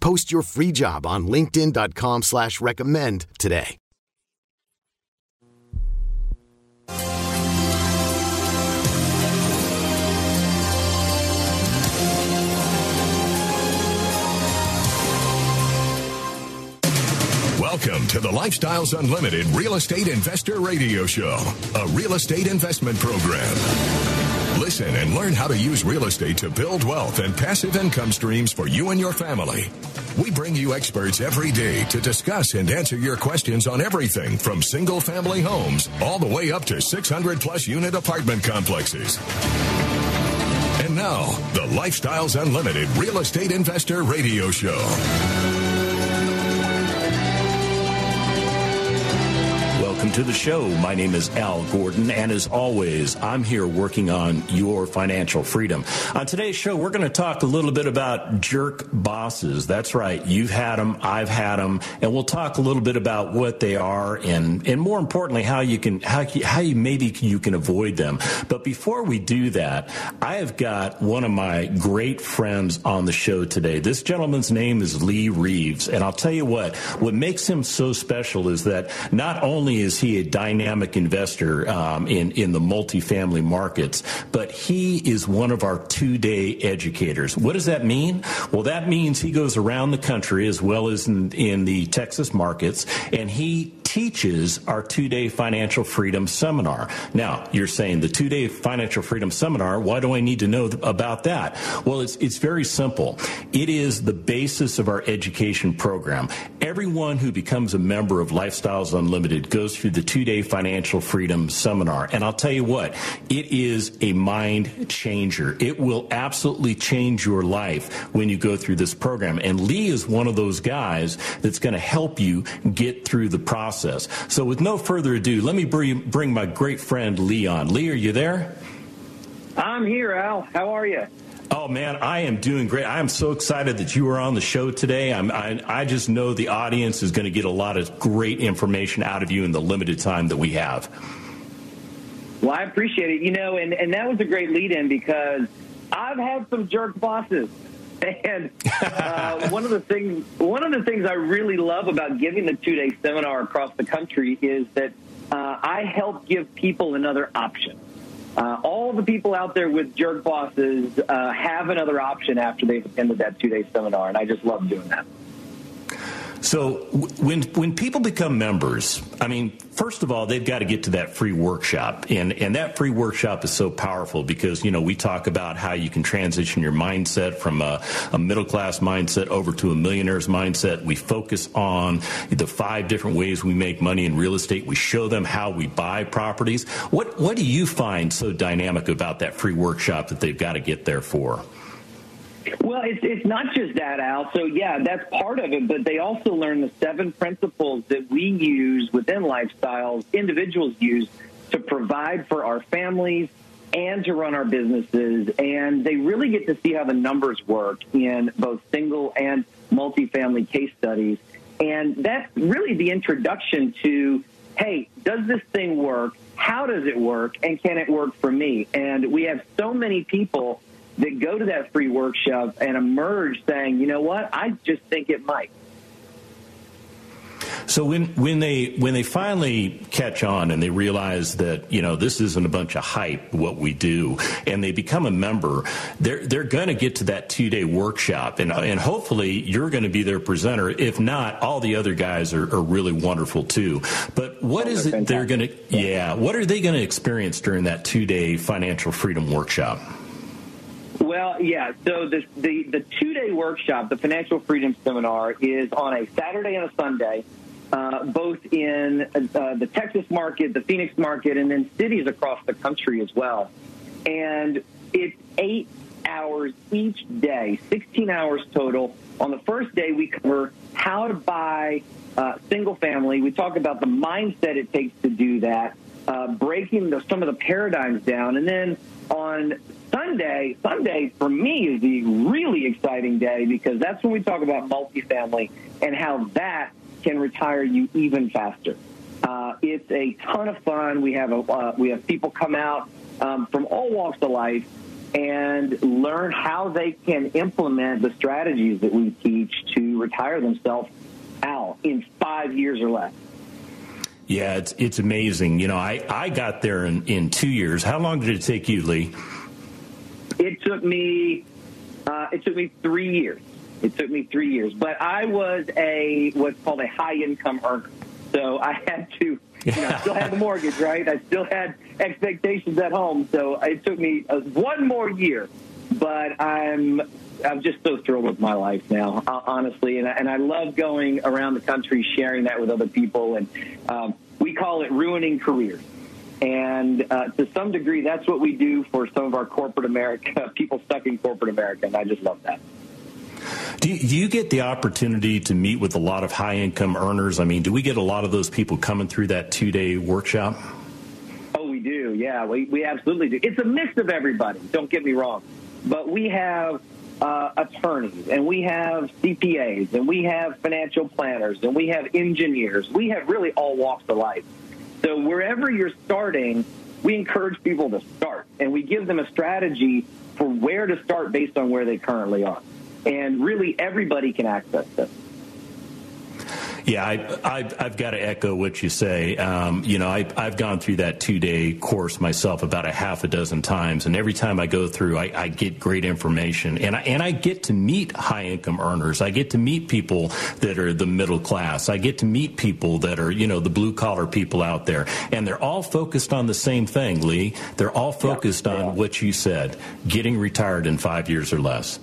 Post your free job on linkedin.com slash recommend today. Welcome to the Lifestyles Unlimited Real Estate Investor Radio Show, a real estate investment program. Listen and learn how to use real estate to build wealth and passive income streams for you and your family. We bring you experts every day to discuss and answer your questions on everything from single family homes all the way up to 600 plus unit apartment complexes. And now, the Lifestyles Unlimited Real Estate Investor Radio Show. Welcome to the show. My name is Al Gordon, and as always, I'm here working on your financial freedom. On today's show, we're going to talk a little bit about jerk bosses. That's right. You've had them. I've had them. And we'll talk a little bit about what they are and, and more importantly, how you can, how, how you maybe you can avoid them. But before we do that, I have got one of my great friends on the show today. This gentleman's name is Lee Reeves. And I'll tell you what, what makes him so special is that not only is he a dynamic investor um, in in the multifamily markets, but he is one of our two day educators. What does that mean? Well, that means he goes around the country as well as in, in the Texas markets, and he teaches our two day financial freedom seminar. Now, you're saying the two day financial freedom seminar, why do I need to know about that? Well, it's, it's very simple. It is the basis of our education program. Everyone who becomes a member of Lifestyles Unlimited goes through the two day financial freedom seminar. And I'll tell you what, it is a mind changer. It will absolutely change your life when you go through this program. And Lee is one of those guys that's going to help you get through the process. So, with no further ado, let me bring my great friend Lee on. Lee, are you there? I'm here, Al. How are you? Oh man, I am doing great. I am so excited that you are on the show today. I'm, I, I just know the audience is going to get a lot of great information out of you in the limited time that we have. Well, I appreciate it. You know, and, and that was a great lead in because I've had some jerk bosses. And uh, one of the things one of the things I really love about giving the two day seminar across the country is that uh, I help give people another option. Uh, all the people out there with jerk bosses uh, have another option after they've attended that two day seminar, and I just love doing that. So when when people become members, I mean, first of all, they've got to get to that free workshop, and and that free workshop is so powerful because you know we talk about how you can transition your mindset from a, a middle class mindset over to a millionaire's mindset. We focus on the five different ways we make money in real estate. We show them how we buy properties. What what do you find so dynamic about that free workshop that they've got to get there for? Well, it's, it's not just that, Al. So, yeah, that's part of it, but they also learn the seven principles that we use within lifestyles, individuals use to provide for our families and to run our businesses. And they really get to see how the numbers work in both single and multifamily case studies. And that's really the introduction to hey, does this thing work? How does it work? And can it work for me? And we have so many people that go to that free workshop and emerge saying, you know what, I just think it might. So when when they when they finally catch on and they realize that you know this isn't a bunch of hype what we do, and they become a member, they're they're going to get to that two day workshop, and and hopefully you're going to be their presenter. If not, all the other guys are, are really wonderful too. But what is it they're going to? Yeah, what are they going to experience during that two day financial freedom workshop? Well, yeah. So the the, the two day workshop, the Financial Freedom Seminar, is on a Saturday and a Sunday uh, both in uh, the Texas market, the Phoenix market, and then cities across the country as well. And it's eight hours each day, 16 hours total. On the first day, we cover how to buy uh, single family. We talk about the mindset it takes to do that, uh, breaking the, some of the paradigms down. And then on Sunday, Sunday for me is the really exciting day because that's when we talk about multifamily and how that can retire you even faster. Uh, it's a ton of fun. We have a, uh, we have people come out um, from all walks of life and learn how they can implement the strategies that we teach to retire themselves out in five years or less. Yeah, it's it's amazing. You know, I, I got there in, in two years. How long did it take you, Lee? It took me uh, it took me three years. It took me three years, but I was a what's called a high income earner. So I had to, you know, I still had the mortgage, right? I still had expectations at home. So it took me uh, one more year, but I'm I'm just so thrilled with my life now, uh, honestly, and I, and I love going around the country sharing that with other people, and um, we call it ruining careers. And uh, to some degree, that's what we do for some of our corporate America, people stuck in corporate America, and I just love that. Do you, do you, get the opportunity to meet with a lot of high income earners? I mean, do we get a lot of those people coming through that two day workshop? Oh, we do. Yeah, we, we absolutely do. It's a mix of everybody. Don't get me wrong, but we have uh, attorneys and we have CPAs and we have financial planners and we have engineers. We have really all walks of life. So wherever you're starting, we encourage people to start and we give them a strategy for where to start based on where they currently are and really everybody can access this. Yeah, I, have got to echo what you say. Um, you know, I, have gone through that two day course myself about a half a dozen times, and every time I go through, I, I get great information, and I, and I get to meet high income earners. I get to meet people that are the middle class. I get to meet people that are, you know, the blue collar people out there, and they're all focused on the same thing, Lee. They're all focused yeah, on what you said: getting retired in five years or less.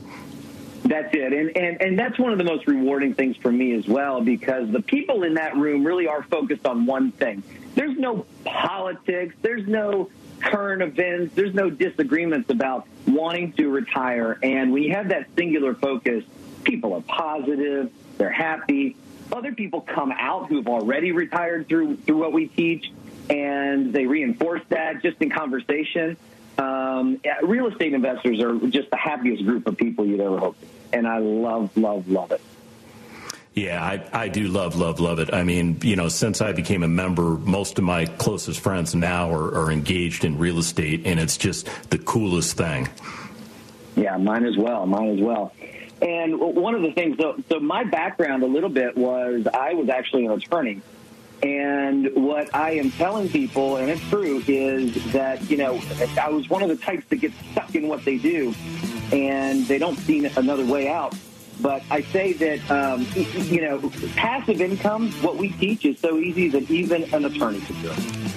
That's it. And, and, and that's one of the most rewarding things for me as well, because the people in that room really are focused on one thing. There's no politics. There's no current events. There's no disagreements about wanting to retire. And when you have that singular focus, people are positive. They're happy. Other people come out who've already retired through, through what we teach and they reinforce that just in conversation. Um, real estate investors are just the happiest group of people you'd ever hope to and I love, love, love it. Yeah, I, I do love, love, love it. I mean, you know, since I became a member, most of my closest friends now are, are engaged in real estate, and it's just the coolest thing. Yeah, mine as well. Mine as well. And one of the things, so, so my background a little bit was I was actually an attorney. And what I am telling people, and it's true, is that, you know, I was one of the types that gets stuck in what they do and they don't see another way out. But I say that, um, you know, passive income, what we teach is so easy that even an attorney can do it.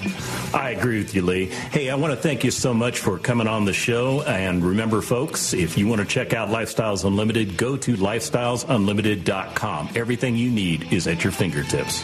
I agree with you, Lee. Hey, I want to thank you so much for coming on the show. And remember, folks, if you want to check out Lifestyles Unlimited, go to lifestylesunlimited.com. Everything you need is at your fingertips.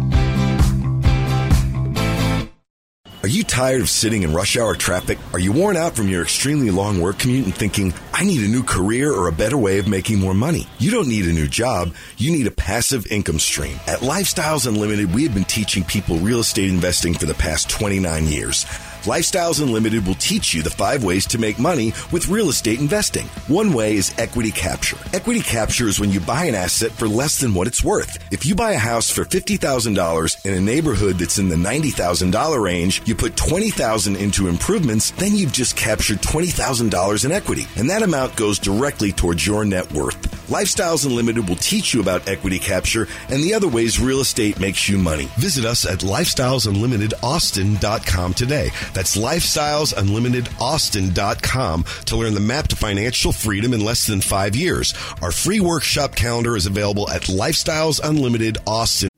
Are you tired of sitting in rush hour traffic? Are you worn out from your extremely long work commute and thinking, I need a new career or a better way of making more money? You don't need a new job. You need a passive income stream. At Lifestyles Unlimited, we have been teaching people real estate investing for the past 29 years. Lifestyles Unlimited will teach you the five ways to make money with real estate investing. One way is equity capture. Equity capture is when you buy an asset for less than what it's worth. If you buy a house for $50,000 in a neighborhood that's in the $90,000 range, you put 20,000 into improvements, then you've just captured $20,000 in equity. And that amount goes directly towards your net worth. Lifestyles Unlimited will teach you about equity capture and the other ways real estate makes you money. Visit us at lifestylesunlimitedAustin.com today. That's lifestylesunlimitedAustin.com to learn the map to financial freedom in less than five years. Our free workshop calendar is available at Lifestyles Unlimited Austin.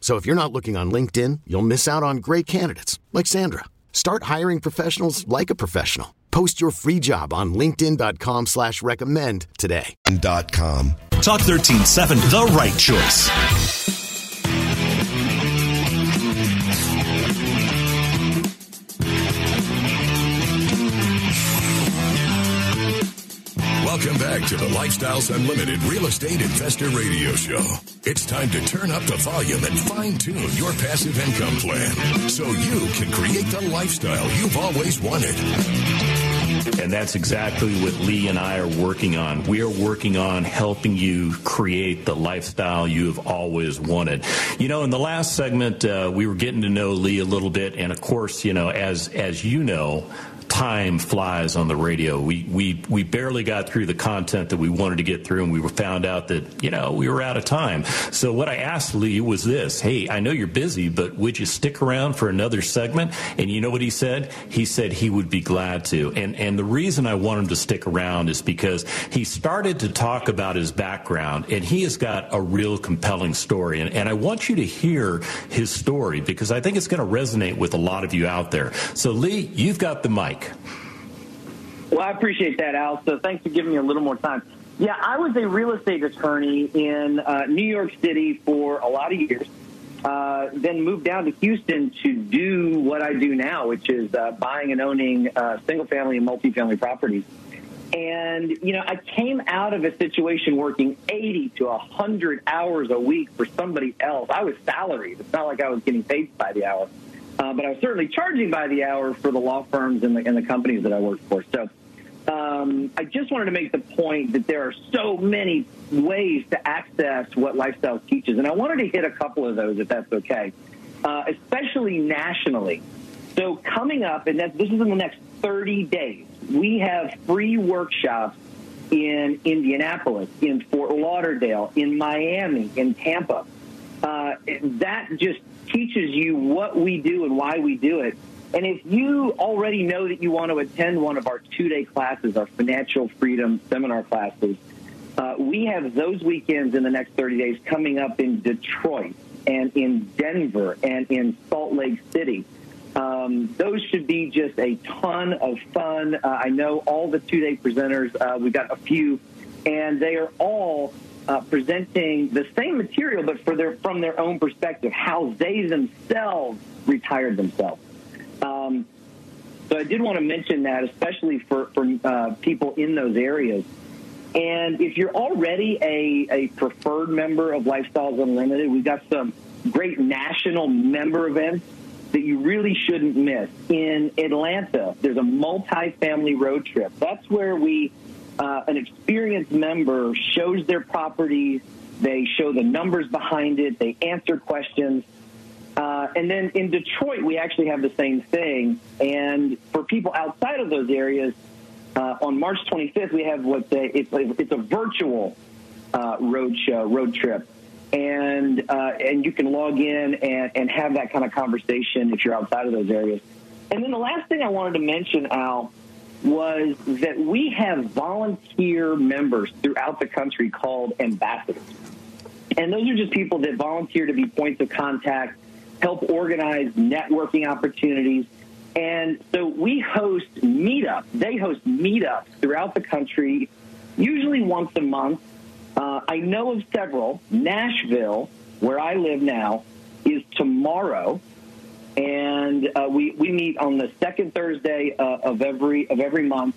So if you're not looking on LinkedIn, you'll miss out on great candidates like Sandra. Start hiring professionals like a professional. Post your free job on LinkedIn.com slash recommend today. Dot com. Talk 13.7, the right choice. Welcome back to the Lifestyles Unlimited Real Estate Investor Radio Show. It's time to turn up the volume and fine tune your passive income plan so you can create the lifestyle you've always wanted. And that's exactly what Lee and I are working on. We are working on helping you create the lifestyle you have always wanted. You know, in the last segment, uh, we were getting to know Lee a little bit, and of course, you know, as as you know, time flies on the radio. We we we barely got through the content that we wanted to get through, and we found out that you know we were out of time. So what I asked Lee was this: Hey, I know you're busy, but would you stick around for another segment? And you know what he said? He said he would be glad to. And and the reason I want him to stick around is because he started to talk about his background, and he has got a real compelling story. And, and I want you to hear his story because I think it's going to resonate with a lot of you out there. So Lee, you've got the mic. Well, I appreciate that, Al. So thanks for giving me a little more time. Yeah, I was a real estate attorney in uh, New York City for a lot of years. Uh, then moved down to Houston to do what I do now, which is uh, buying and owning uh, single family and multifamily properties. And, you know, I came out of a situation working 80 to 100 hours a week for somebody else. I was salaried. It's not like I was getting paid by the hour. Uh, but I was certainly charging by the hour for the law firms and the, and the companies that I worked for. So um, I just wanted to make the point that there are so many ways to access what lifestyle teaches. And I wanted to hit a couple of those, if that's okay, uh, especially nationally. So coming up, and that, this is in the next 30 days, we have free workshops in Indianapolis, in Fort Lauderdale, in Miami, in Tampa. Uh, that just teaches you what we do and why we do it. And if you already know that you want to attend one of our two day classes, our financial freedom seminar classes, uh, we have those weekends in the next 30 days coming up in Detroit and in Denver and in Salt Lake City. Um, those should be just a ton of fun. Uh, I know all the two day presenters, uh, we've got a few, and they are all uh, presenting the same material, but for their from their own perspective, how they themselves retired themselves. Um, so I did want to mention that, especially for, for uh, people in those areas. And if you're already a, a preferred member of Lifestyles Unlimited, we've got some great national member events that you really shouldn't miss. In Atlanta, there's a multi-family road trip. That's where we, uh, an experienced member shows their properties, they show the numbers behind it, they answer questions. Uh, and then in Detroit, we actually have the same thing. And for people outside of those areas, uh, on March 25th, we have what they, it's, it's a virtual uh, road show, road trip and uh, and you can log in and, and have that kind of conversation if you're outside of those areas. And then the last thing I wanted to mention, Al, was that we have volunteer members throughout the country called ambassadors. And those are just people that volunteer to be points of contact, help organize networking opportunities. And so we host meetups. They host meetups throughout the country, usually once a month. Uh, I know of several. Nashville, where I live now, is tomorrow, and uh, we we meet on the second Thursday uh, of every of every month.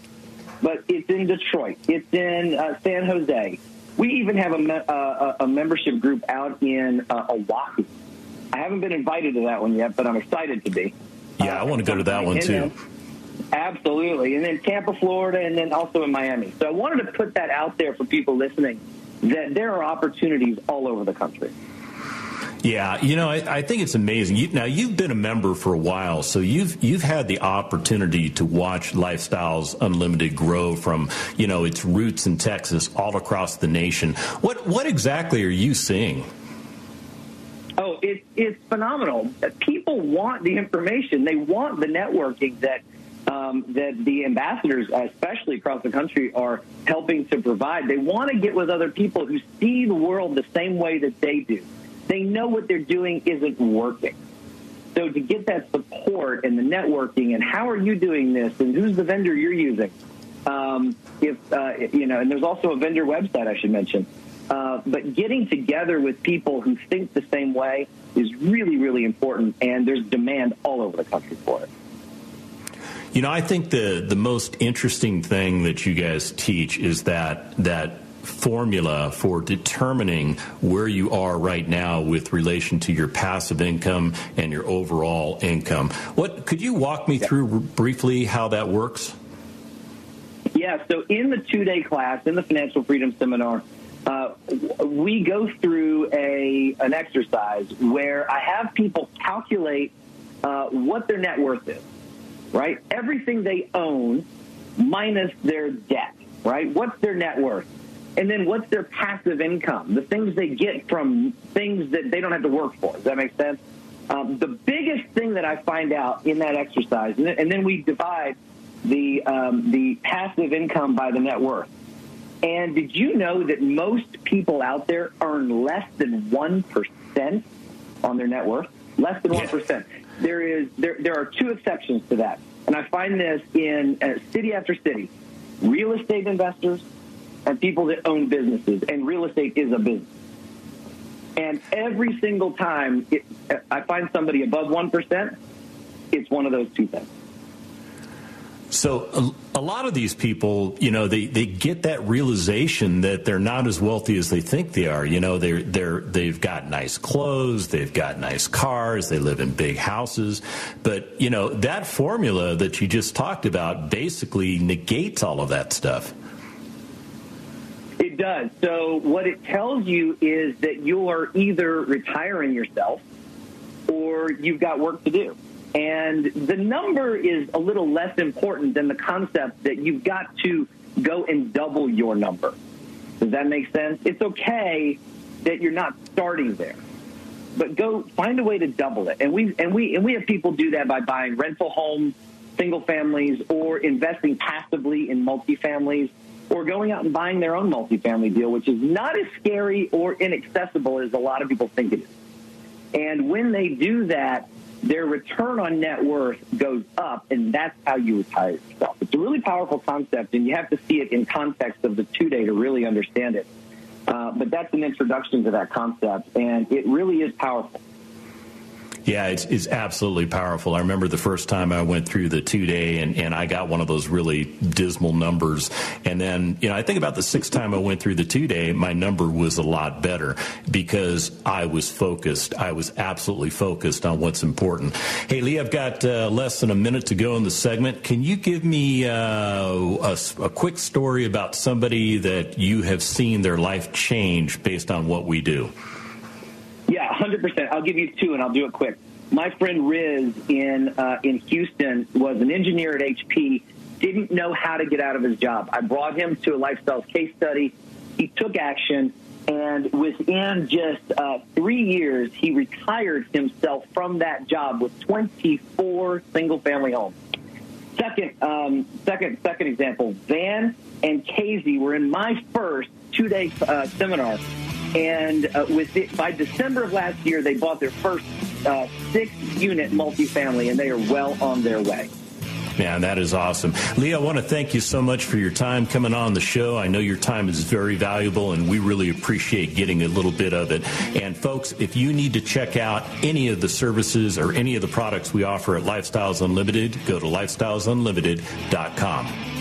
But it's in Detroit. It's in uh, San Jose. We even have a, me- uh, a membership group out in uh, Oahu. I haven't been invited to that one yet, but I'm excited to be. Yeah, I want to go to that one too. Absolutely. And then Tampa, Florida, and then also in Miami. So I wanted to put that out there for people listening that there are opportunities all over the country. Yeah, you know, I, I think it's amazing. You, now you've been a member for a while, so you've you've had the opportunity to watch Lifestyles Unlimited grow from you know its roots in Texas all across the nation. What what exactly are you seeing? Oh, it, it's phenomenal. People want the information. They want the networking that um, that the ambassadors, especially across the country, are helping to provide. They want to get with other people who see the world the same way that they do. They know what they're doing isn't working. So to get that support and the networking and how are you doing this and who's the vendor you're using, um, if uh, you know, and there's also a vendor website I should mention. Uh, but getting together with people who think the same way is really, really important, and there's demand all over the country for it. You know, I think the the most interesting thing that you guys teach is that that formula for determining where you are right now with relation to your passive income and your overall income. What could you walk me through briefly how that works? Yeah, so in the two day class, in the financial freedom seminar, uh, we go through a an exercise where I have people calculate uh, what their net worth is, right? Everything they own minus their debt, right? What's their net worth? And then what's their passive income? The things they get from things that they don't have to work for. Does that make sense? Um, the biggest thing that I find out in that exercise, and then, and then we divide the um, the passive income by the net worth. And did you know that most people out there earn less than 1% on their net worth? Less than 1%. There is there there are two exceptions to that. And I find this in uh, city after city. Real estate investors and people that own businesses, and real estate is a business. And every single time it, I find somebody above 1%, it's one of those two things. So a, a, lot of these people, you know, they, they get that realization that they're not as wealthy as they think they are. You know, they're they're they've got nice clothes, they've got nice cars, they live in big houses, but you know that formula that you just talked about basically negates all of that stuff. Does. So what it tells you is that you are either retiring yourself or you've got work to do. And the number is a little less important than the concept that you've got to go and double your number. Does that make sense? It's okay that you're not starting there, but go find a way to double it. And we and we and we have people do that by buying rental homes, single families, or investing passively in multifamilies, or going out and buying their own multifamily deal, which is not as scary or inaccessible as a lot of people think it is. And when they do that, their return on net worth goes up, and that's how you retire yourself. It's a really powerful concept, and you have to see it in context of the two day to really understand it. Uh, but that's an introduction to that concept, and it really is powerful. Yeah, it's, it's absolutely powerful. I remember the first time I went through the two day and, and I got one of those really dismal numbers. And then, you know, I think about the sixth time I went through the two day, my number was a lot better because I was focused. I was absolutely focused on what's important. Hey, Lee, I've got uh, less than a minute to go in the segment. Can you give me uh, a, a quick story about somebody that you have seen their life change based on what we do? Yeah, 100%. I'll give you two, and I'll do it quick. My friend Riz in uh, in Houston was an engineer at HP. Didn't know how to get out of his job. I brought him to a lifestyle case study. He took action, and within just uh, three years, he retired himself from that job with 24 single family homes. Second, um, second, second example: Van and Casey were in my first two day uh, seminar and uh, with it, by December of last year, they bought their first uh, six unit multifamily, and they are well on their way. Man, that is awesome. Lee, I want to thank you so much for your time coming on the show. I know your time is very valuable, and we really appreciate getting a little bit of it. And folks, if you need to check out any of the services or any of the products we offer at Lifestyles Unlimited, go to lifestylesunlimited.com.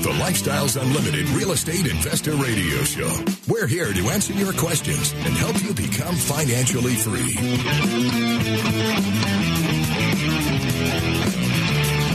With the Lifestyles Unlimited Real Estate Investor Radio Show. We're here to answer your questions and help you become financially free.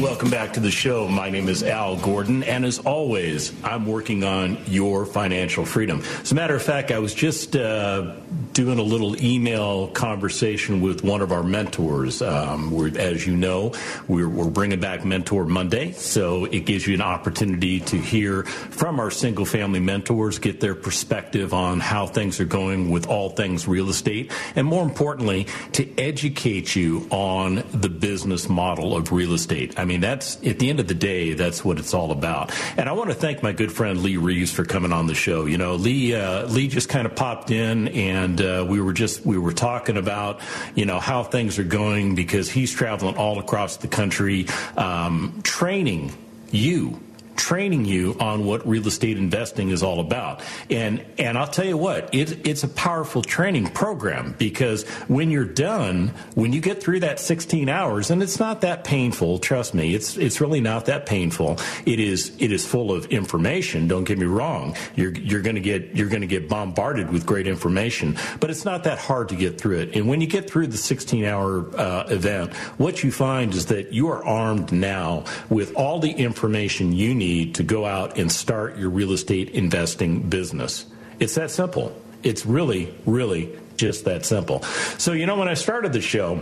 Welcome back to the show. My name is Al Gordon, and as always, I'm working on your financial freedom. As a matter of fact, I was just uh, doing a little email conversation with one of our mentors. Um, as you know, we're, we're, bringing back Mentor Monday, so it gives you an opportunity to hear from our single family mentors, get their perspective on how things are going with all things real estate, and more importantly, to educate you on the business model of real estate. I mean, that's at the end of the day, that's what it's all about. And I want to thank my good friend Lee Reeves for coming on the show. You know, Lee uh, Lee just kind of popped in, and uh, we were just we were talking about you know how things are going because he's traveling all across the country, um, training you training you on what real estate investing is all about. And and I'll tell you what, it, it's a powerful training program because when you're done, when you get through that 16 hours, and it's not that painful, trust me, it's it's really not that painful. It is it is full of information. Don't get me wrong. You're you're going to get you're going to get bombarded with great information, but it's not that hard to get through it. And when you get through the 16 hour uh, event, what you find is that you are armed now with all the information you need need to go out and start your real estate investing business. It's that simple. It's really, really just that simple. So, you know, when I started the show,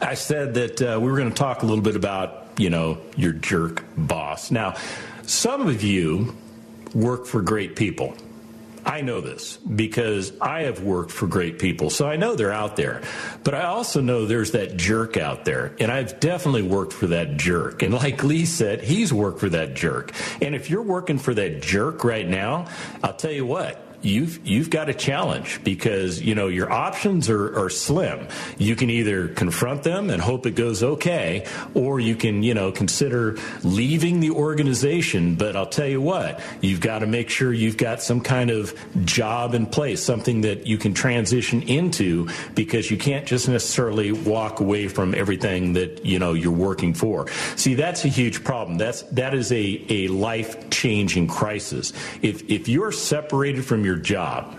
I said that uh, we were going to talk a little bit about, you know, your jerk boss. Now, some of you work for great people. I know this because I have worked for great people, so I know they're out there. But I also know there's that jerk out there, and I've definitely worked for that jerk. And like Lee said, he's worked for that jerk. And if you're working for that jerk right now, I'll tell you what, you've you've got a challenge because you know your options are, are slim. You can either confront them and hope it goes okay, or you can you know consider leaving the organization. But I'll tell you what, you've got to make sure you've got some kind of job in place, something that you can transition into, because you can't just necessarily walk away from everything that you know you're working for. See, that's a huge problem. That's that is a a life changing crisis. If if you're separated from your job,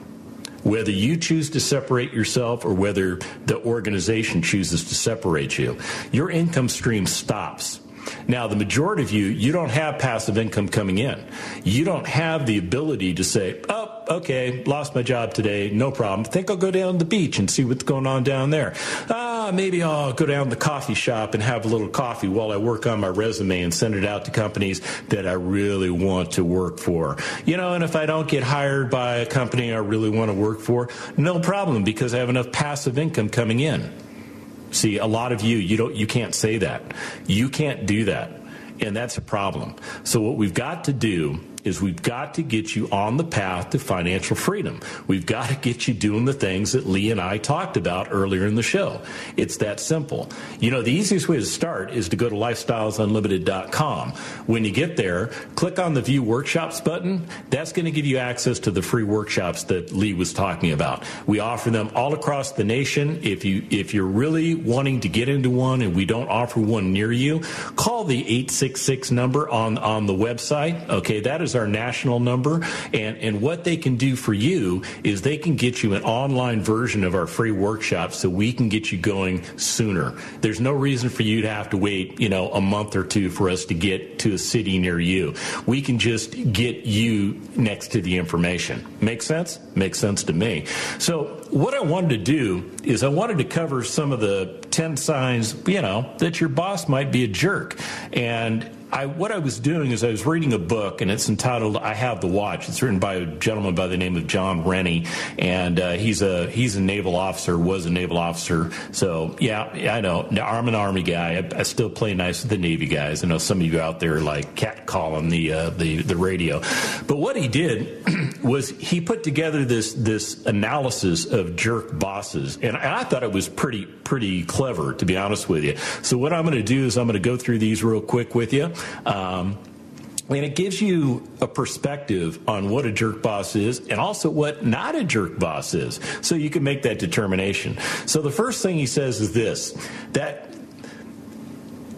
whether you choose to separate yourself or whether the organization chooses to separate you, your income stream stops. Now, the majority of you, you don't have passive income coming in. You don't have the ability to say, oh, okay, lost my job today, no problem. Think I'll go down to the beach and see what's going on down there. Ah, maybe I'll go down to the coffee shop and have a little coffee while I work on my resume and send it out to companies that I really want to work for. You know, and if I don't get hired by a company I really want to work for, no problem because I have enough passive income coming in. See, a lot of you, you don't, you can't say that. You can't do that. And that's a problem. So what we've got to do is we've got to get you on the path to financial freedom. We've got to get you doing the things that Lee and I talked about earlier in the show. It's that simple. You know, the easiest way to start is to go to lifestylesunlimited.com. When you get there, click on the view workshops button. That's going to give you access to the free workshops that Lee was talking about. We offer them all across the nation. If you if you're really wanting to get into one and we don't offer one near you, call the 866 number on on the website. Okay, that is our national number. And, and what they can do for you is they can get you an online version of our free workshop so we can get you going sooner. There's no reason for you to have to wait, you know, a month or two for us to get to a city near you. We can just get you next to the information. Make sense? Makes sense to me. So what I wanted to do is I wanted to cover some of the 10 signs, you know, that your boss might be a jerk. And I, what I was doing is I was reading a book, and it's entitled "I Have the Watch." It's written by a gentleman by the name of John Rennie, and uh, he's a he's a naval officer, was a naval officer. So yeah, I know. I'm an Army guy. I, I still play nice with the Navy guys. I know some of you out there like cat calling the uh, the the radio, but what he did was he put together this this analysis of jerk bosses, and I thought it was pretty pretty clever, to be honest with you. So what I'm going to do is I'm going to go through these real quick with you. Um, and it gives you a perspective on what a jerk boss is and also what not a jerk boss is. So you can make that determination. So the first thing he says is this that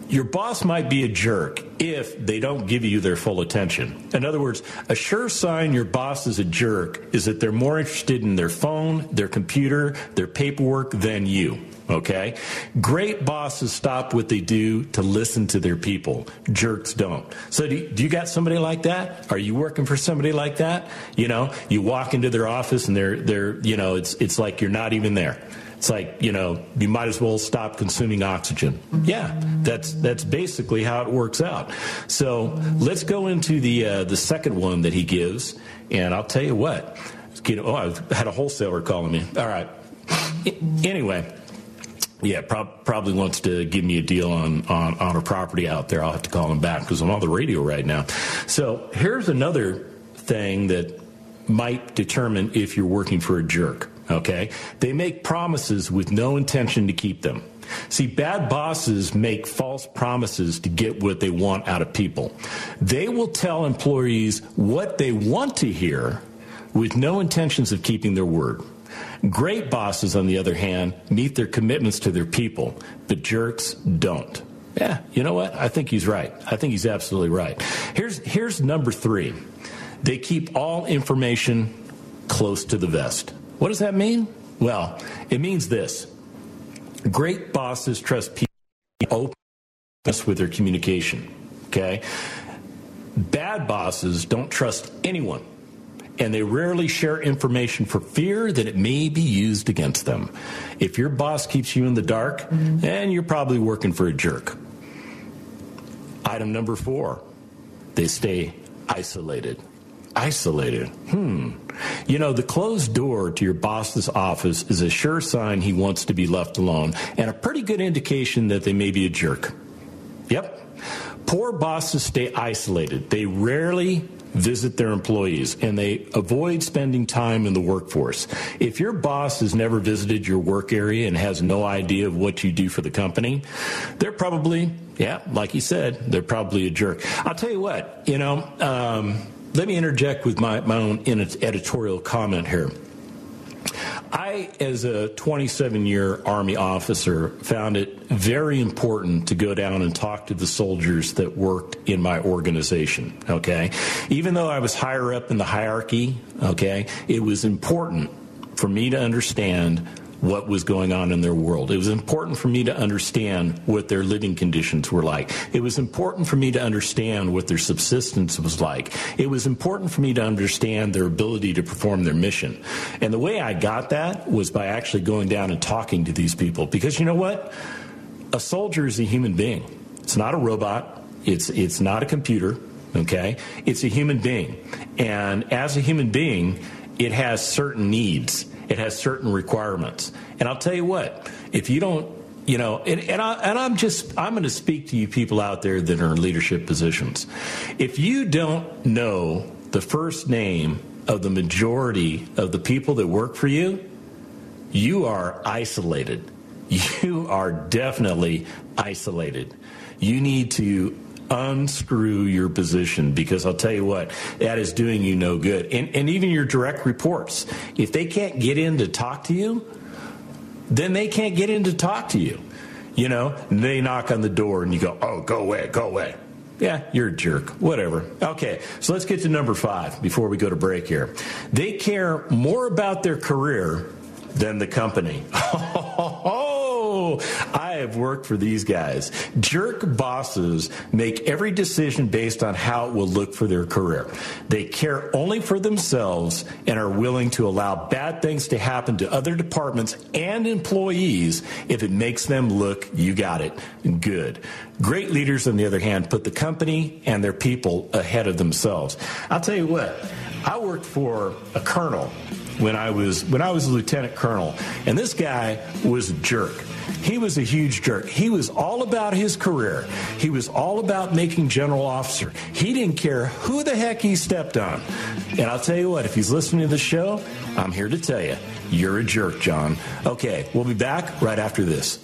your boss might be a jerk if they don't give you their full attention. In other words, a sure sign your boss is a jerk is that they're more interested in their phone, their computer, their paperwork than you. Okay? Great bosses stop what they do to listen to their people. Jerks don't. So do you, do you got somebody like that? Are you working for somebody like that? You know, you walk into their office and they're, they're, you know, it's, it's like you're not even there. It's like, you know, you might as well stop consuming oxygen. Yeah, that's, that's basically how it works out. So let's go into the, uh, the second one that he gives. And I'll tell you what, you know, oh, I've had a wholesaler calling me. All right. Anyway, yeah, probably wants to give me a deal on, on, on a property out there. I'll have to call him back because I'm on the radio right now. So here's another thing that might determine if you're working for a jerk. Okay? They make promises with no intention to keep them. See, bad bosses make false promises to get what they want out of people. They will tell employees what they want to hear with no intentions of keeping their word. Great bosses, on the other hand, meet their commitments to their people, but jerks don't. Yeah, you know what? I think he's right. I think he's absolutely right. Here's, here's number three they keep all information close to the vest. What does that mean? Well, it means this great bosses trust people openness with their communication. Okay? Bad bosses don't trust anyone and they rarely share information for fear that it may be used against them. If your boss keeps you in the dark, mm-hmm. then you're probably working for a jerk. Item number four, they stay isolated. Isolated. Hmm. You know, the closed door to your boss's office is a sure sign he wants to be left alone and a pretty good indication that they may be a jerk. Yep. Poor bosses stay isolated. They rarely visit their employees and they avoid spending time in the workforce. If your boss has never visited your work area and has no idea of what you do for the company, they're probably, yeah, like you said, they're probably a jerk. I'll tell you what, you know, um, let me interject with my, my own editorial comment here. I, as a 27 year Army officer, found it very important to go down and talk to the soldiers that worked in my organization. Okay. Even though I was higher up in the hierarchy, okay, it was important for me to understand what was going on in their world. It was important for me to understand what their living conditions were like. It was important for me to understand what their subsistence was like. It was important for me to understand their ability to perform their mission. And the way I got that was by actually going down and talking to these people. Because you know what? A soldier is a human being. It's not a robot. It's, it's not a computer. Okay? It's a human being. And as a human being, it has certain needs it has certain requirements. And I'll tell you what, if you don't, you know, and, and, I, and I'm just, I'm going to speak to you people out there that are in leadership positions. If you don't know the first name of the majority of the people that work for you, you are isolated. You are definitely isolated. You need to unscrew your position because I'll tell you what, that is doing you no good. And, and even your direct reports, if they can't get in to talk to you, then they can't get in to talk to you. You know, they knock on the door and you go, oh, go away, go away. Yeah, you're a jerk. Whatever. Okay, so let's get to number five before we go to break here. They care more about their career than the company. Oh, Oh, I have worked for these guys. Jerk bosses make every decision based on how it will look for their career. They care only for themselves and are willing to allow bad things to happen to other departments and employees if it makes them look, you got it, good. Great leaders, on the other hand, put the company and their people ahead of themselves. I'll tell you what, I worked for a colonel when I was when I was a lieutenant colonel, and this guy was a jerk. He was a huge jerk. He was all about his career. He was all about making general officer. He didn't care who the heck he stepped on. And I'll tell you what, if he's listening to the show, I'm here to tell you, you're a jerk, John. Okay, we'll be back right after this.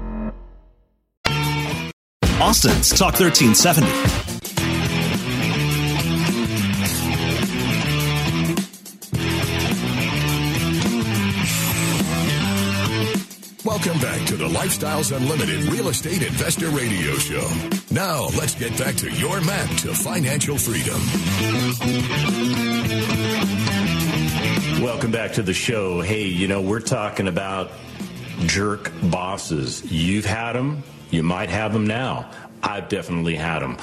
Austin's Talk 1370. Welcome back to the Lifestyles Unlimited Real Estate Investor Radio Show. Now, let's get back to your map to financial freedom. Welcome back to the show. Hey, you know, we're talking about jerk bosses. You've had them, you might have them now. I've definitely had them.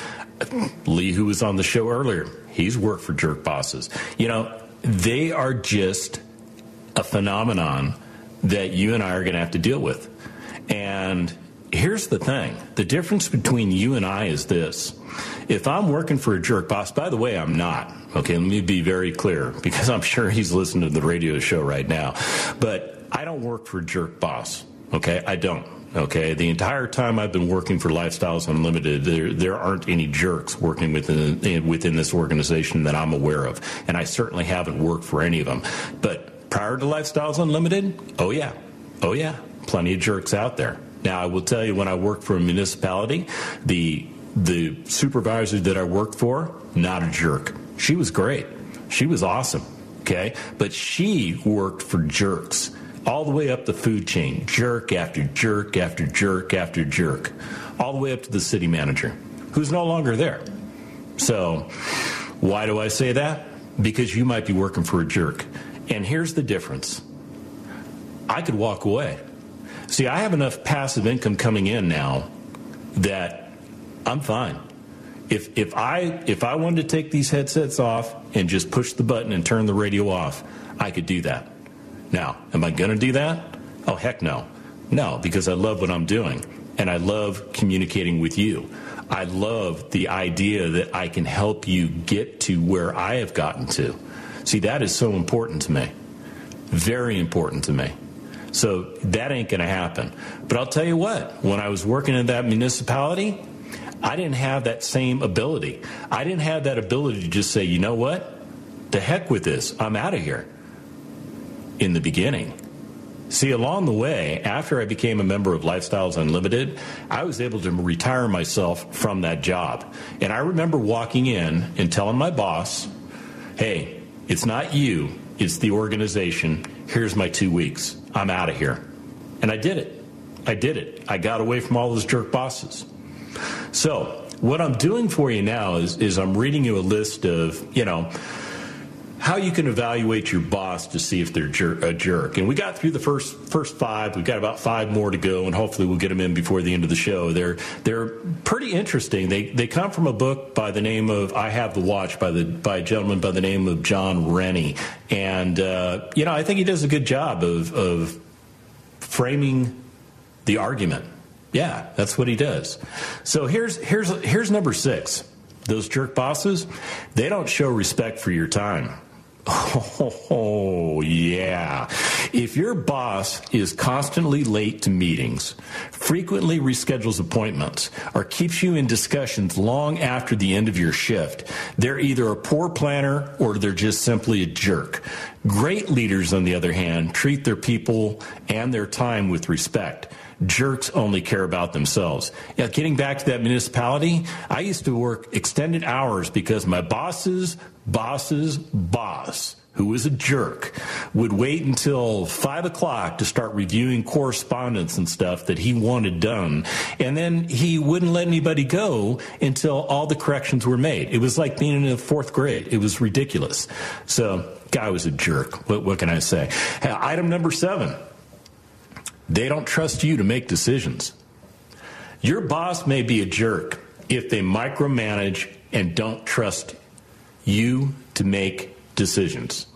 Lee, who was on the show earlier, he's worked for jerk bosses. You know, they are just a phenomenon that you and I are going to have to deal with. And here's the thing the difference between you and I is this. If I'm working for a jerk boss, by the way, I'm not. Okay, let me be very clear because I'm sure he's listening to the radio show right now. But I don't work for jerk boss. Okay, I don't. Okay, the entire time I've been working for Lifestyles Unlimited, there there aren't any jerks working within within this organization that I'm aware of, and I certainly haven't worked for any of them. But Prior to Lifestyles Unlimited, oh yeah, oh yeah, plenty of jerks out there. Now I will tell you, when I worked for a municipality, the the supervisor that I worked for, not a jerk. She was great. She was awesome. Okay, but she worked for jerks all the way up the food chain, jerk after jerk after jerk after jerk, all the way up to the city manager, who's no longer there. So, why do I say that? Because you might be working for a jerk. And here's the difference I could walk away. See, I have enough passive income coming in now that I'm fine. If if I if I wanted to take these headsets off and just push the button and turn the radio off, I could do that. Now, am I going to do that? Oh heck no. No, because I love what I'm doing and I love communicating with you. I love the idea that I can help you get to where I have gotten to. See, that is so important to me. Very important to me. So that ain't going to happen. But I'll tell you what, when I was working in that municipality, I didn't have that same ability. I didn't have that ability to just say, you know what? The heck with this. I'm out of here. In the beginning. See, along the way, after I became a member of Lifestyles Unlimited, I was able to retire myself from that job. And I remember walking in and telling my boss, hey, it's not you, it's the organization. Here's my two weeks. I'm out of here. And I did it. I did it. I got away from all those jerk bosses. So, what I'm doing for you now is, is I'm reading you a list of, you know, how you can evaluate your boss to see if they're jer- a jerk. And we got through the first first five. We've got about five more to go, and hopefully we'll get them in before the end of the show. They're they're pretty interesting. They they come from a book by the name of I Have the Watch by the by a gentleman by the name of John Rennie, and uh, you know I think he does a good job of of framing the argument. Yeah, that's what he does. So here's here's here's number six. Those jerk bosses, they don't show respect for your time. Oh, yeah. If your boss is constantly late to meetings, frequently reschedules appointments, or keeps you in discussions long after the end of your shift, they're either a poor planner or they're just simply a jerk. Great leaders, on the other hand, treat their people and their time with respect jerks only care about themselves. Yeah, getting back to that municipality, I used to work extended hours because my boss's boss's boss who was a jerk, would wait until five o'clock to start reviewing correspondence and stuff that he wanted done. And then he wouldn't let anybody go until all the corrections were made. It was like being in the fourth grade. It was ridiculous. So, guy was a jerk. What, what can I say? Item number seven. They don't trust you to make decisions. Your boss may be a jerk if they micromanage and don't trust you to make decisions.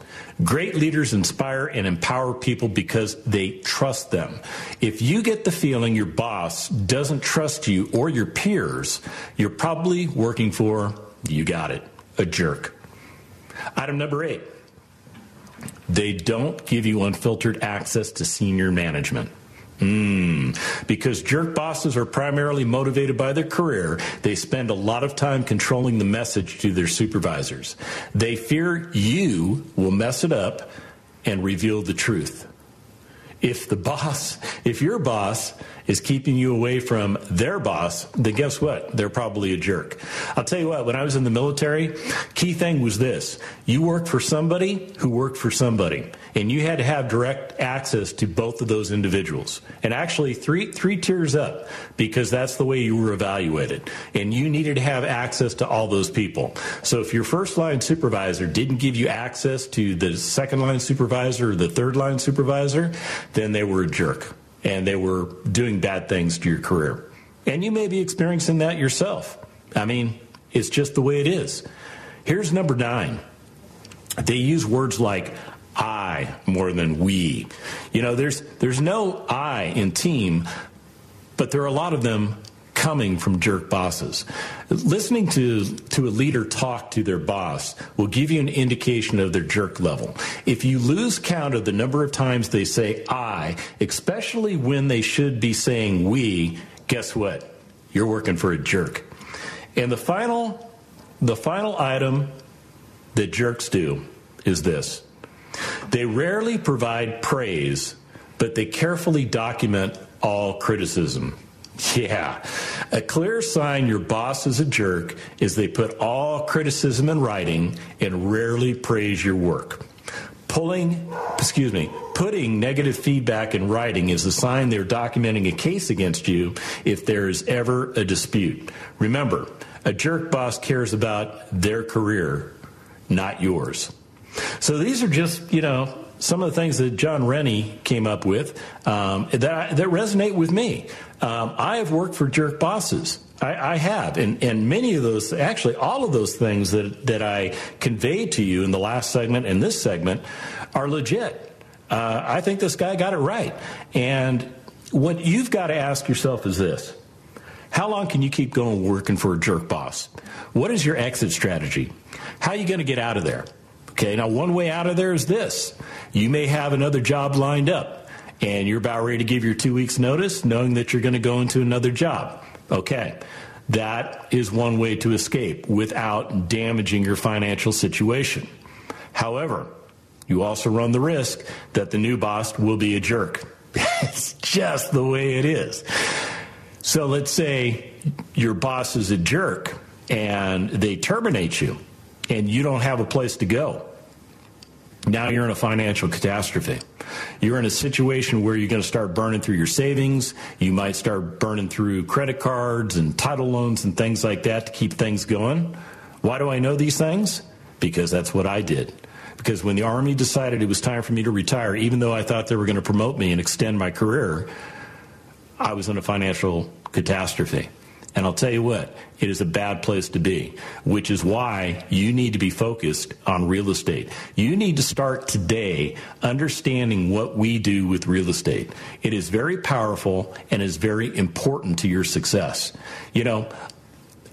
Great leaders inspire and empower people because they trust them. If you get the feeling your boss doesn't trust you or your peers, you're probably working for, you got it, a jerk. Item number eight they don't give you unfiltered access to senior management. Mm. Because jerk bosses are primarily motivated by their career, they spend a lot of time controlling the message to their supervisors. They fear you will mess it up and reveal the truth. If the boss, if your boss is keeping you away from their boss, then guess what? They're probably a jerk. I'll tell you what, when I was in the military, key thing was this. You worked for somebody who worked for somebody. And you had to have direct access to both of those individuals. And actually three three tiers up, because that's the way you were evaluated. And you needed to have access to all those people. So if your first line supervisor didn't give you access to the second line supervisor or the third line supervisor, then they were a jerk and they were doing bad things to your career. And you may be experiencing that yourself. I mean, it's just the way it is. Here's number nine. They use words like I more than we. You know, there's there's no I in team, but there are a lot of them coming from jerk bosses. Listening to, to a leader talk to their boss will give you an indication of their jerk level. If you lose count of the number of times they say I, especially when they should be saying we, guess what? You're working for a jerk. And the final the final item that jerks do is this. They rarely provide praise, but they carefully document all criticism. Yeah. A clear sign your boss is a jerk is they put all criticism in writing and rarely praise your work. Pulling, excuse me, putting negative feedback in writing is a sign they're documenting a case against you if there is ever a dispute. Remember, a jerk boss cares about their career, not yours. So these are just, you know, some of the things that John Rennie came up with um, that, that resonate with me. Um, I have worked for jerk bosses. I, I, have, and, and many of those, actually, all of those things that, that I conveyed to you in the last segment and this segment are legit. Uh, I think this guy got it right. And what you've got to ask yourself is this How long can you keep going working for a jerk boss? What is your exit strategy? How are you going to get out of there? Okay, now one way out of there is this you may have another job lined up and you're about ready to give your two weeks notice knowing that you're going to go into another job. Okay. That is one way to escape without damaging your financial situation. However, you also run the risk that the new boss will be a jerk. it's just the way it is. So let's say your boss is a jerk and they terminate you and you don't have a place to go. Now you're in a financial catastrophe. You're in a situation where you're going to start burning through your savings. You might start burning through credit cards and title loans and things like that to keep things going. Why do I know these things? Because that's what I did. Because when the Army decided it was time for me to retire, even though I thought they were going to promote me and extend my career, I was in a financial catastrophe. And I'll tell you what, it is a bad place to be, which is why you need to be focused on real estate. You need to start today understanding what we do with real estate. It is very powerful and is very important to your success. You know,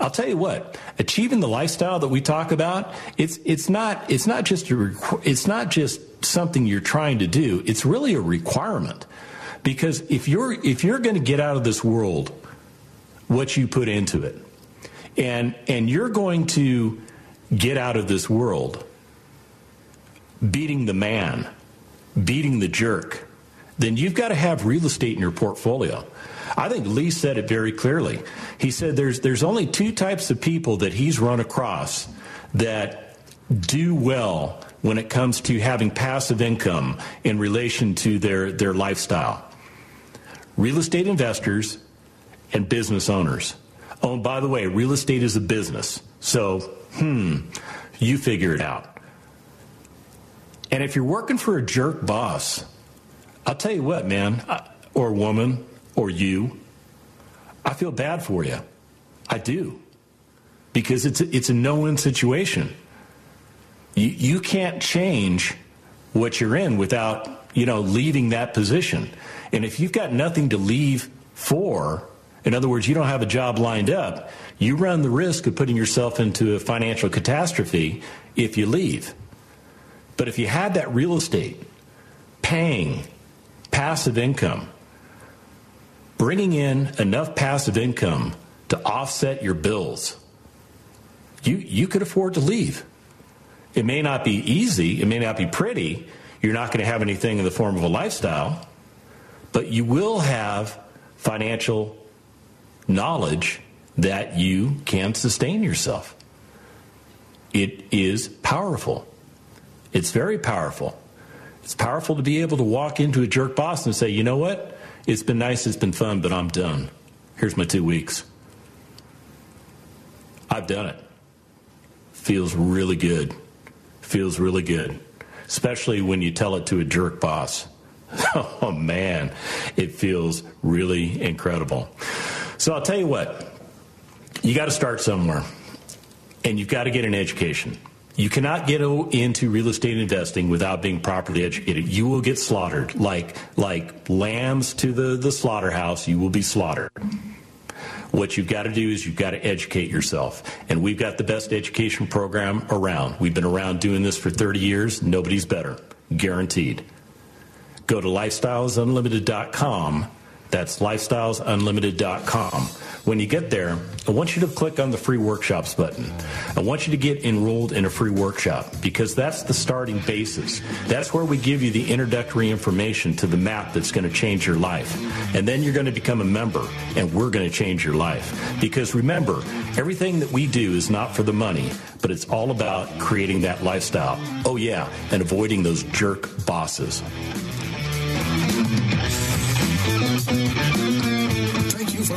I'll tell you what, achieving the lifestyle that we talk about, it's it's not it's not just a it's not just something you're trying to do. It's really a requirement. Because if you're if you're going to get out of this world what you put into it. And and you're going to get out of this world beating the man, beating the jerk. Then you've got to have real estate in your portfolio. I think Lee said it very clearly. He said there's there's only two types of people that he's run across that do well when it comes to having passive income in relation to their, their lifestyle. Real estate investors and business owners. Oh, and by the way, real estate is a business. So, hmm, you figure it out. And if you're working for a jerk boss, I'll tell you what, man, or woman, or you, I feel bad for you. I do. Because it's a, it's a no win situation. You, you can't change what you're in without, you know, leaving that position. And if you've got nothing to leave for, in other words, you don't have a job lined up, you run the risk of putting yourself into a financial catastrophe if you leave. But if you had that real estate, paying passive income, bringing in enough passive income to offset your bills, you, you could afford to leave. It may not be easy, it may not be pretty, you're not going to have anything in the form of a lifestyle, but you will have financial knowledge that you can sustain yourself. It is powerful. It's very powerful. It's powerful to be able to walk into a jerk boss and say, you know what? It's been nice, it's been fun, but I'm done. Here's my two weeks. I've done it. Feels really good. Feels really good. Especially when you tell it to a jerk boss. Oh man, it feels really incredible. So I'll tell you what, you got to start somewhere, and you've got to get an education. You cannot get into real estate investing without being properly educated. You will get slaughtered like like lambs to the, the slaughterhouse. You will be slaughtered. What you've got to do is you've got to educate yourself. And we've got the best education program around. We've been around doing this for 30 years. Nobody's better. Guaranteed. Go to lifestylesunlimited.com that's lifestylesunlimited.com. When you get there, I want you to click on the free workshops button. I want you to get enrolled in a free workshop because that's the starting basis. That's where we give you the introductory information to the map that's going to change your life. And then you're going to become a member and we're going to change your life. Because remember, everything that we do is not for the money, but it's all about creating that lifestyle. Oh, yeah, and avoiding those jerk bosses. Thank you